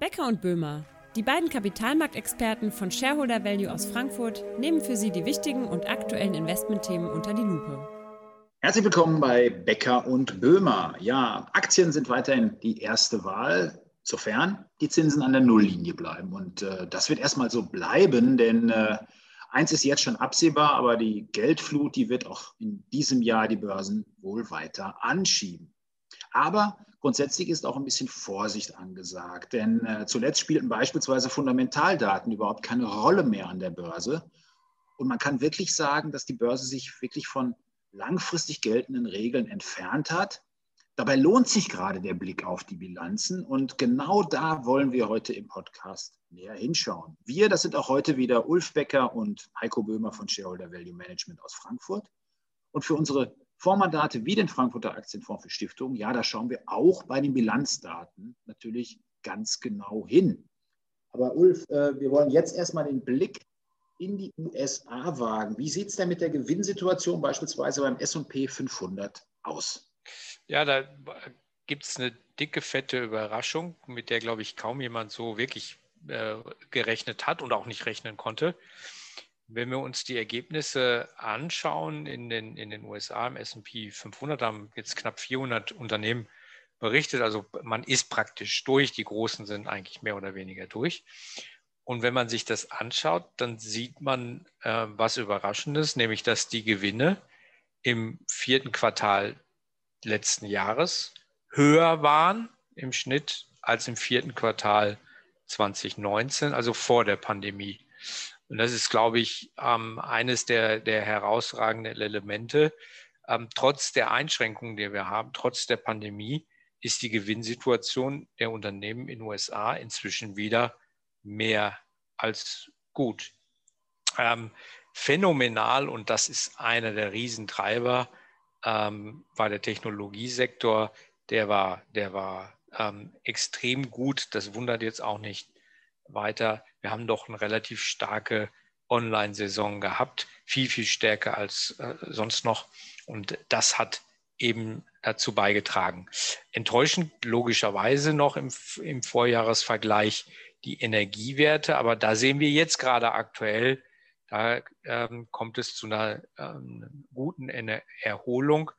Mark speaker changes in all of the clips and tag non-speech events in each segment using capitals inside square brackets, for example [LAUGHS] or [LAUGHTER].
Speaker 1: Becker und Böhmer, die beiden Kapitalmarktexperten von Shareholder Value aus Frankfurt, nehmen für Sie die wichtigen und aktuellen Investmentthemen unter die Lupe.
Speaker 2: Herzlich willkommen bei Becker und Böhmer. Ja, Aktien sind weiterhin die erste Wahl, sofern die Zinsen an der Nulllinie bleiben. Und äh, das wird erstmal so bleiben, denn äh, eins ist jetzt schon absehbar, aber die Geldflut, die wird auch in diesem Jahr die Börsen wohl weiter anschieben. Aber grundsätzlich ist auch ein bisschen Vorsicht angesagt, denn äh, zuletzt spielten beispielsweise Fundamentaldaten überhaupt keine Rolle mehr an der Börse. Und man kann wirklich sagen, dass die Börse sich wirklich von langfristig geltenden Regeln entfernt hat. Dabei lohnt sich gerade der Blick auf die Bilanzen und genau da wollen wir heute im Podcast näher hinschauen. Wir, das sind auch heute wieder Ulf Becker und Heiko Böhmer von Shareholder Value Management aus Frankfurt. Und für unsere Fondsmandate wie den Frankfurter Aktienfonds für Stiftungen, ja, da schauen wir auch bei den Bilanzdaten natürlich ganz genau hin. Aber Ulf, äh, wir wollen jetzt erstmal den Blick in die USA wagen. Wie sieht es denn mit der Gewinnsituation beispielsweise beim SP 500 aus?
Speaker 3: Ja, da gibt es eine dicke, fette Überraschung, mit der, glaube ich, kaum jemand so wirklich äh, gerechnet hat und auch nicht rechnen konnte. Wenn wir uns die Ergebnisse anschauen in den, in den USA im SP 500, haben jetzt knapp 400 Unternehmen berichtet. Also man ist praktisch durch. Die Großen sind eigentlich mehr oder weniger durch. Und wenn man sich das anschaut, dann sieht man äh, was Überraschendes, nämlich dass die Gewinne im vierten Quartal letzten Jahres höher waren im Schnitt als im vierten Quartal 2019, also vor der Pandemie. Und das ist, glaube ich, ähm, eines der, der herausragenden Elemente. Ähm, trotz der Einschränkungen, die wir haben, trotz der Pandemie, ist die Gewinnsituation der Unternehmen in den USA inzwischen wieder mehr als gut. Ähm, phänomenal, und das ist einer der Riesentreiber, ähm, war der Technologiesektor. Der war, der war ähm, extrem gut. Das wundert jetzt auch nicht weiter. Wir haben doch eine relativ starke Online-Saison gehabt, viel, viel stärker als äh, sonst noch. Und das hat eben dazu beigetragen. Enttäuschend logischerweise noch im, im Vorjahresvergleich die Energiewerte, aber da sehen wir jetzt gerade aktuell, da ähm, kommt es zu einer ähm, guten Erholung,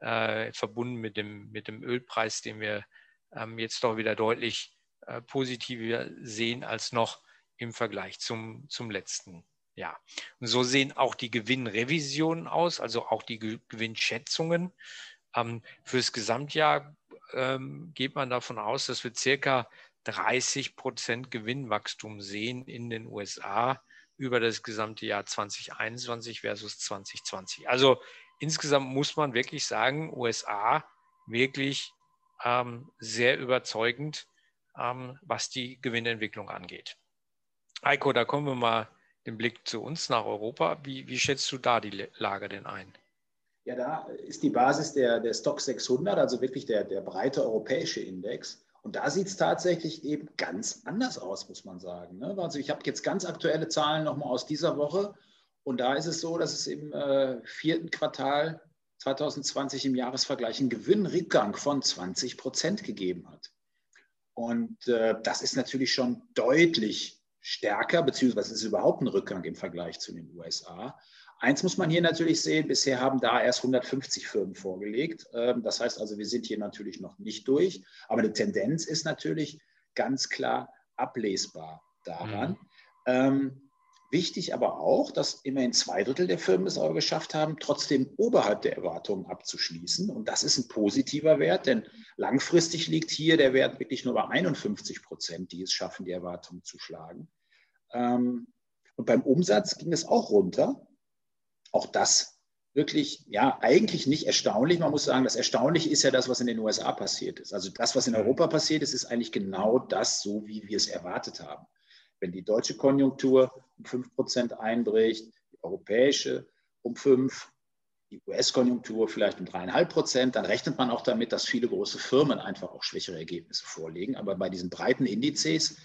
Speaker 3: äh, verbunden mit dem, mit dem Ölpreis, den wir ähm, jetzt doch wieder deutlich äh, positiver sehen als noch im Vergleich zum, zum letzten Jahr. Und so sehen auch die Gewinnrevisionen aus, also auch die Gewinnschätzungen. Ähm, fürs Gesamtjahr ähm, geht man davon aus, dass wir circa 30 Prozent Gewinnwachstum sehen in den USA über das gesamte Jahr 2021 versus 2020. Also insgesamt muss man wirklich sagen, USA wirklich ähm, sehr überzeugend, ähm, was die Gewinnentwicklung angeht. Heiko, da kommen wir mal den Blick zu uns nach Europa. Wie, wie schätzt du da die Lage denn ein?
Speaker 2: Ja, da ist die Basis der, der Stock 600, also wirklich der, der breite europäische Index. Und da sieht es tatsächlich eben ganz anders aus, muss man sagen. Ne? Also ich habe jetzt ganz aktuelle Zahlen nochmal aus dieser Woche. Und da ist es so, dass es im äh, vierten Quartal 2020 im Jahresvergleich einen Gewinnrückgang von 20 Prozent gegeben hat. Und äh, das ist natürlich schon deutlich stärker, beziehungsweise ist überhaupt ein Rückgang im Vergleich zu den USA. Eins muss man hier natürlich sehen, bisher haben da erst 150 Firmen vorgelegt. Ähm, das heißt also, wir sind hier natürlich noch nicht durch. Aber die Tendenz ist natürlich ganz klar ablesbar daran. Mhm. Ähm, wichtig aber auch, dass immerhin zwei Drittel der Firmen es aber geschafft haben, trotzdem oberhalb der Erwartungen abzuschließen. Und das ist ein positiver Wert, denn langfristig liegt hier der Wert wirklich nur bei 51 Prozent, die es schaffen, die Erwartungen zu schlagen. Ähm, und beim Umsatz ging es auch runter auch das wirklich, ja, eigentlich nicht erstaunlich. Man muss sagen, das Erstaunliche ist ja das, was in den USA passiert ist. Also das, was in Europa passiert ist, ist eigentlich genau das, so wie wir es erwartet haben. Wenn die deutsche Konjunktur um 5 Prozent einbricht, die europäische um 5, die US-Konjunktur vielleicht um 3,5 Prozent, dann rechnet man auch damit, dass viele große Firmen einfach auch schwächere Ergebnisse vorlegen. Aber bei diesen breiten Indizes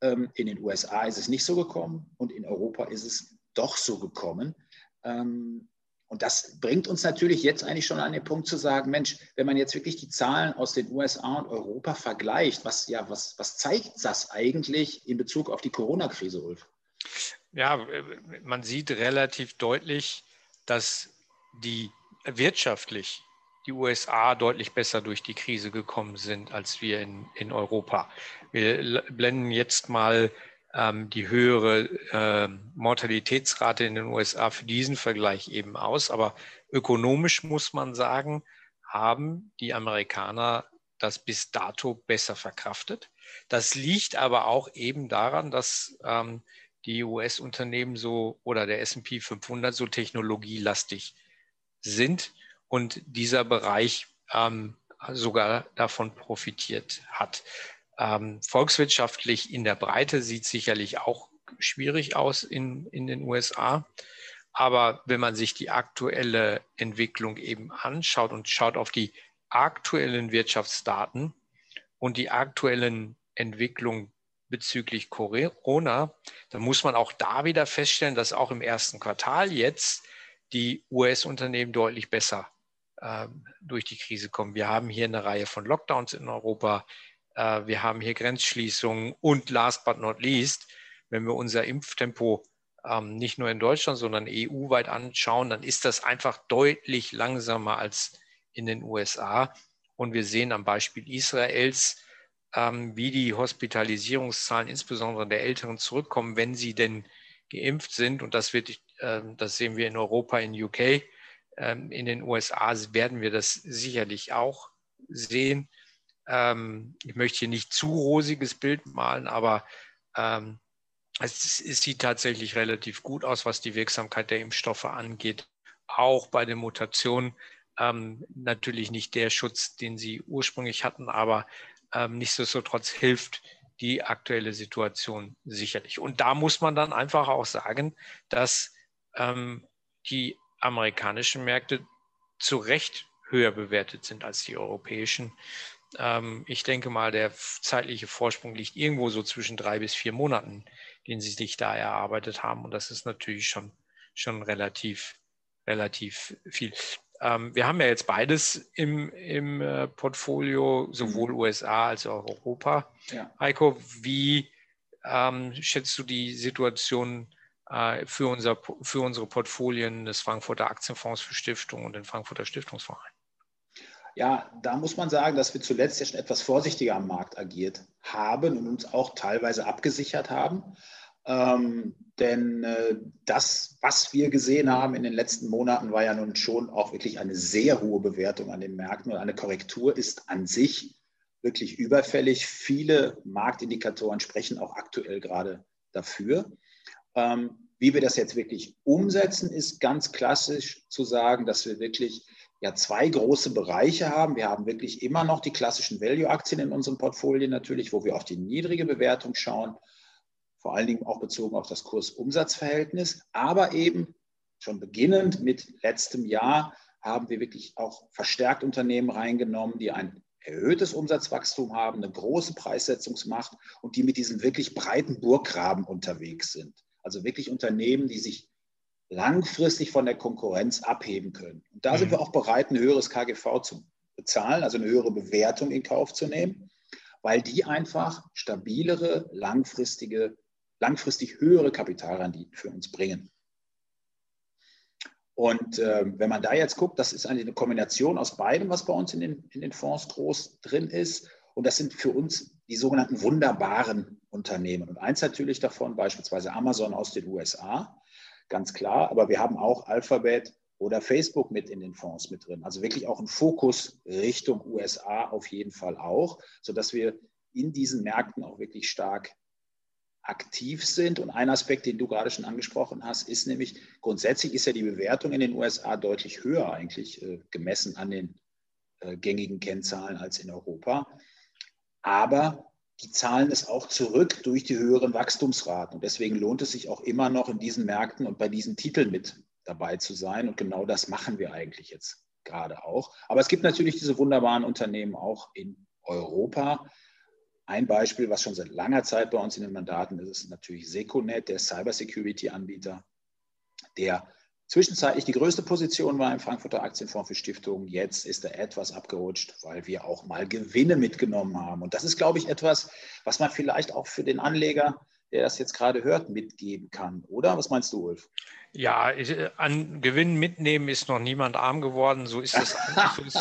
Speaker 2: ähm, in den USA ist es nicht so gekommen und in Europa ist es doch so gekommen. Ähm, Und das bringt uns natürlich jetzt eigentlich schon an den Punkt zu sagen, Mensch, wenn man jetzt wirklich die Zahlen aus den USA und Europa vergleicht, was, ja, was, was zeigt das eigentlich in Bezug auf die Corona-Krise, Ulf?
Speaker 3: Ja, man sieht relativ deutlich, dass die wirtschaftlich die USA deutlich besser durch die Krise gekommen sind als wir in, in Europa. Wir blenden jetzt mal ähm, die höhere äh, Mortalitätsrate in den USA für diesen Vergleich eben aus. Aber ökonomisch muss man sagen, haben die Amerikaner das bis dato besser verkraftet. Das liegt aber auch eben daran, dass ähm, die US-Unternehmen so oder der SP 500 so technologielastig sind und dieser Bereich ähm, sogar davon profitiert hat. Ähm, volkswirtschaftlich in der Breite sieht sicherlich auch schwierig aus in, in den USA. Aber wenn man sich die aktuelle Entwicklung eben anschaut und schaut auf die aktuellen Wirtschaftsdaten und die aktuellen Entwicklungen bezüglich Corona, dann muss man auch da wieder feststellen, dass auch im ersten Quartal jetzt die US-Unternehmen deutlich besser durch die Krise kommen. Wir haben hier eine Reihe von Lockdowns in Europa. Äh, wir haben hier Grenzschließungen und last but not least, wenn wir unser Impftempo ähm, nicht nur in Deutschland, sondern EU-weit anschauen, dann ist das einfach deutlich langsamer als in den USA. Und wir sehen am Beispiel Israels, ähm, wie die Hospitalisierungszahlen insbesondere der Älteren zurückkommen, wenn sie denn geimpft sind. Und das wird, äh, das sehen wir in Europa, in UK. Ähm, in den USA werden wir das sicherlich auch sehen. Ähm, ich möchte hier nicht zu rosiges Bild malen, aber ähm, es, sieht tatsächlich relativ gut aus, was die Wirksamkeit der Impfstoffe angeht. Auch bei den Mutationen natürlich nicht der Schutz, den sie ursprünglich hatten, aber nichtsdestotrotz hilft die aktuelle Situation sicherlich. Und da muss man dann einfach auch sagen, dass die amerikanischen Märkte zu Recht höher bewertet sind als die europäischen. Ähm, ich denke mal, der zeitliche Vorsprung liegt irgendwo so zwischen drei bis vier Monaten, den sie sich da erarbeitet haben. Und das ist natürlich schon, schon relativ, relativ viel. Ähm, wir haben ja jetzt beides im, im äh, Portfolio, sowohl mhm. USA als auch Europa. Ja. Heiko, wie ähm, schätzt du die Situation für, unser, für unsere Portfolien des Frankfurter Aktienfonds für Stiftungen und den Frankfurter Stiftungsverein?
Speaker 2: Ja, da muss man sagen, dass wir zuletzt ja schon etwas vorsichtiger am Markt agiert haben und uns auch teilweise abgesichert haben. Ähm, denn äh, das, was wir gesehen haben in den letzten Monaten, war ja nun schon auch wirklich eine sehr hohe Bewertung an den Märkten und eine Korrektur ist an sich wirklich überfällig. Viele Marktindikatoren sprechen auch aktuell gerade dafür. Ähm, wie wir das jetzt wirklich umsetzen, ist ganz klassisch zu sagen, dass wir wirklich ja zwei große Bereiche haben. Wir haben wirklich immer noch die klassischen Value-Aktien in unseren Portfolien natürlich, wo wir auf die niedrige Bewertung schauen, vor allen Dingen auch bezogen auf das Kurs-Umsatz-Verhältnis, aber eben schon beginnend mit letztem Jahr haben wir wirklich auch verstärkt Unternehmen reingenommen, die ein erhöhtes Umsatzwachstum haben, eine große Preissetzungsmacht und die mit diesem wirklich breiten Burggraben unterwegs sind. Also wirklich Unternehmen, die sich langfristig von der Konkurrenz abheben können. Und da mhm. sind wir auch bereit, ein höheres KGV zu bezahlen, also eine höhere Bewertung in Kauf zu nehmen, weil die einfach stabilere, langfristige, langfristig höhere Kapitalrenditen für uns bringen. Und äh, wenn man da jetzt guckt, das ist eine Kombination aus beidem, was bei uns in den, in den Fonds groß drin ist. Und das sind für uns die sogenannten wunderbaren Unternehmen. Und eins natürlich davon, beispielsweise Amazon aus den USA, ganz klar. Aber wir haben auch Alphabet oder Facebook mit in den Fonds mit drin. Also wirklich auch ein Fokus Richtung USA auf jeden Fall auch, sodass wir in diesen Märkten auch wirklich stark aktiv sind. Und ein Aspekt, den du gerade schon angesprochen hast, ist nämlich, grundsätzlich ist ja die Bewertung in den USA deutlich höher eigentlich äh, gemessen an den äh, gängigen Kennzahlen als in Europa. Aber die zahlen es auch zurück durch die höheren Wachstumsraten. Und deswegen lohnt es sich auch immer noch in diesen Märkten und bei diesen Titeln mit dabei zu sein. Und genau das machen wir eigentlich jetzt gerade auch. Aber es gibt natürlich diese wunderbaren Unternehmen auch in Europa. Ein Beispiel, was schon seit langer Zeit bei uns in den Mandaten ist, ist natürlich Seconet, der Cybersecurity-Anbieter, der Zwischenzeitlich die größte Position war im Frankfurter Aktienfonds für Stiftungen. Jetzt ist er etwas abgerutscht, weil wir auch mal Gewinne mitgenommen haben. Und das ist, glaube ich, etwas, was man vielleicht auch für den Anleger, der das jetzt gerade hört, mitgeben kann. Oder? Was meinst du, Ulf?
Speaker 3: Ja, an Gewinn mitnehmen ist noch niemand arm geworden. So ist es. [LAUGHS]
Speaker 2: So ist,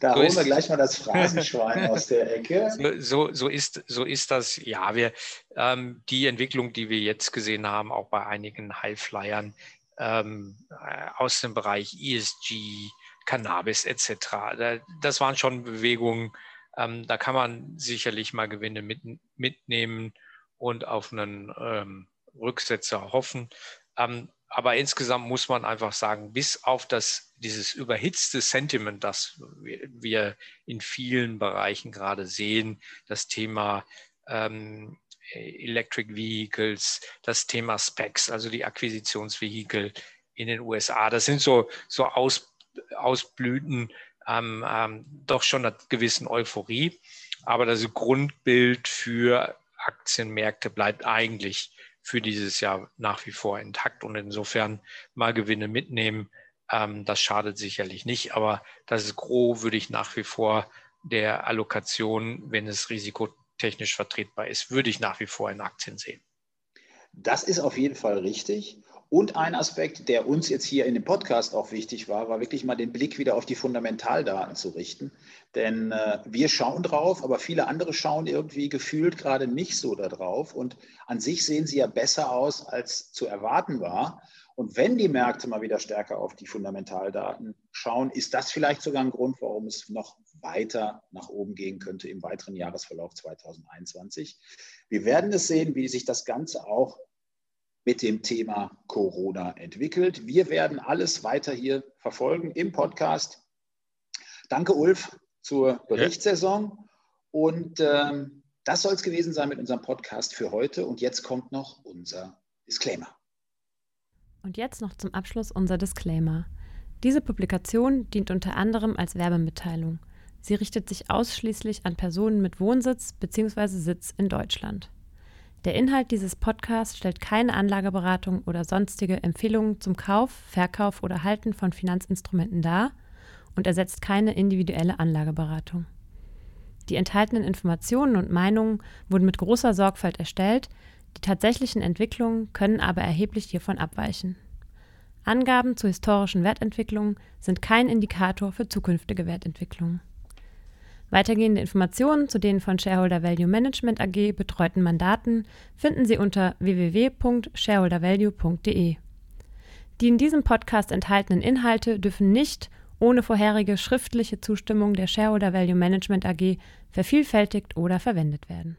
Speaker 2: da so holen ist, wir gleich mal das Phrasenschwein aus der Ecke. [LAUGHS]
Speaker 3: So, so, ist, so ist das. Ja, wir, ähm, die Entwicklung, die wir jetzt gesehen haben, auch bei einigen Highflyern, aus dem Bereich ESG, Cannabis etc. Das waren schon Bewegungen, ähm, da kann man sicherlich mal Gewinne mit, mitnehmen und auf einen ähm, Rücksetzer hoffen. Ähm, aber insgesamt muss man einfach sagen, bis auf das, dieses überhitzte Sentiment, das wir in vielen Bereichen gerade sehen, das Thema ähm, Electric Vehicles, das Thema Specs, also die Akquisitionsvehikel in den USA. Das sind so, so Aus, Ausblüten ähm, ähm, doch schon einer gewissen Euphorie. Aber das Grundbild für Aktienmärkte bleibt eigentlich für dieses Jahr nach wie vor intakt und insofern mal Gewinne mitnehmen. Ähm, das schadet sicherlich nicht, aber das ist grob, würde ich nach wie vor der Allokation, wenn es Risiko technisch vertretbar ist, würde ich nach wie vor in Aktien sehen.
Speaker 2: Das ist auf jeden Fall richtig. Und ein Aspekt, der uns jetzt hier in dem Podcast auch wichtig war, war wirklich mal den Blick wieder auf die Fundamentaldaten zu richten. Denn äh, wir schauen drauf, aber viele andere schauen irgendwie gefühlt gerade nicht so darauf. Und an sich sehen sie ja besser aus, als zu erwarten war. Und wenn die Märkte mal wieder stärker auf die Fundamentaldaten schauen, ist das vielleicht sogar ein Grund, warum es noch weiter nach oben gehen könnte im weiteren Jahresverlauf 2021. Wir werden es sehen, wie sich das Ganze auch mit dem Thema Corona entwickelt. Wir werden alles weiter hier verfolgen im Podcast. Danke, Ulf, zur Berichtssaison. Und ähm, das soll es gewesen sein mit unserem Podcast für heute. Und jetzt kommt noch unser Disclaimer.
Speaker 1: Und jetzt noch zum Abschluss unser Disclaimer. Diese Publikation dient unter anderem als Werbemitteilung. Sie richtet sich ausschließlich an Personen mit Wohnsitz bzw. Sitz in Deutschland. Der Inhalt dieses Podcasts stellt keine Anlageberatung oder sonstige Empfehlungen zum Kauf, Verkauf oder Halten von Finanzinstrumenten dar und ersetzt keine individuelle Anlageberatung. Die enthaltenen Informationen und Meinungen wurden mit großer Sorgfalt erstellt, die tatsächlichen Entwicklungen können aber erheblich hiervon abweichen. Angaben zu historischen Wertentwicklungen sind kein Indikator für zukünftige Wertentwicklungen. Weitergehende Informationen zu den von Shareholder Value Management AG betreuten Mandaten finden Sie unter www.shareholdervalue.de. Die in diesem Podcast enthaltenen Inhalte dürfen nicht ohne vorherige schriftliche Zustimmung der Shareholder Value Management AG vervielfältigt oder verwendet werden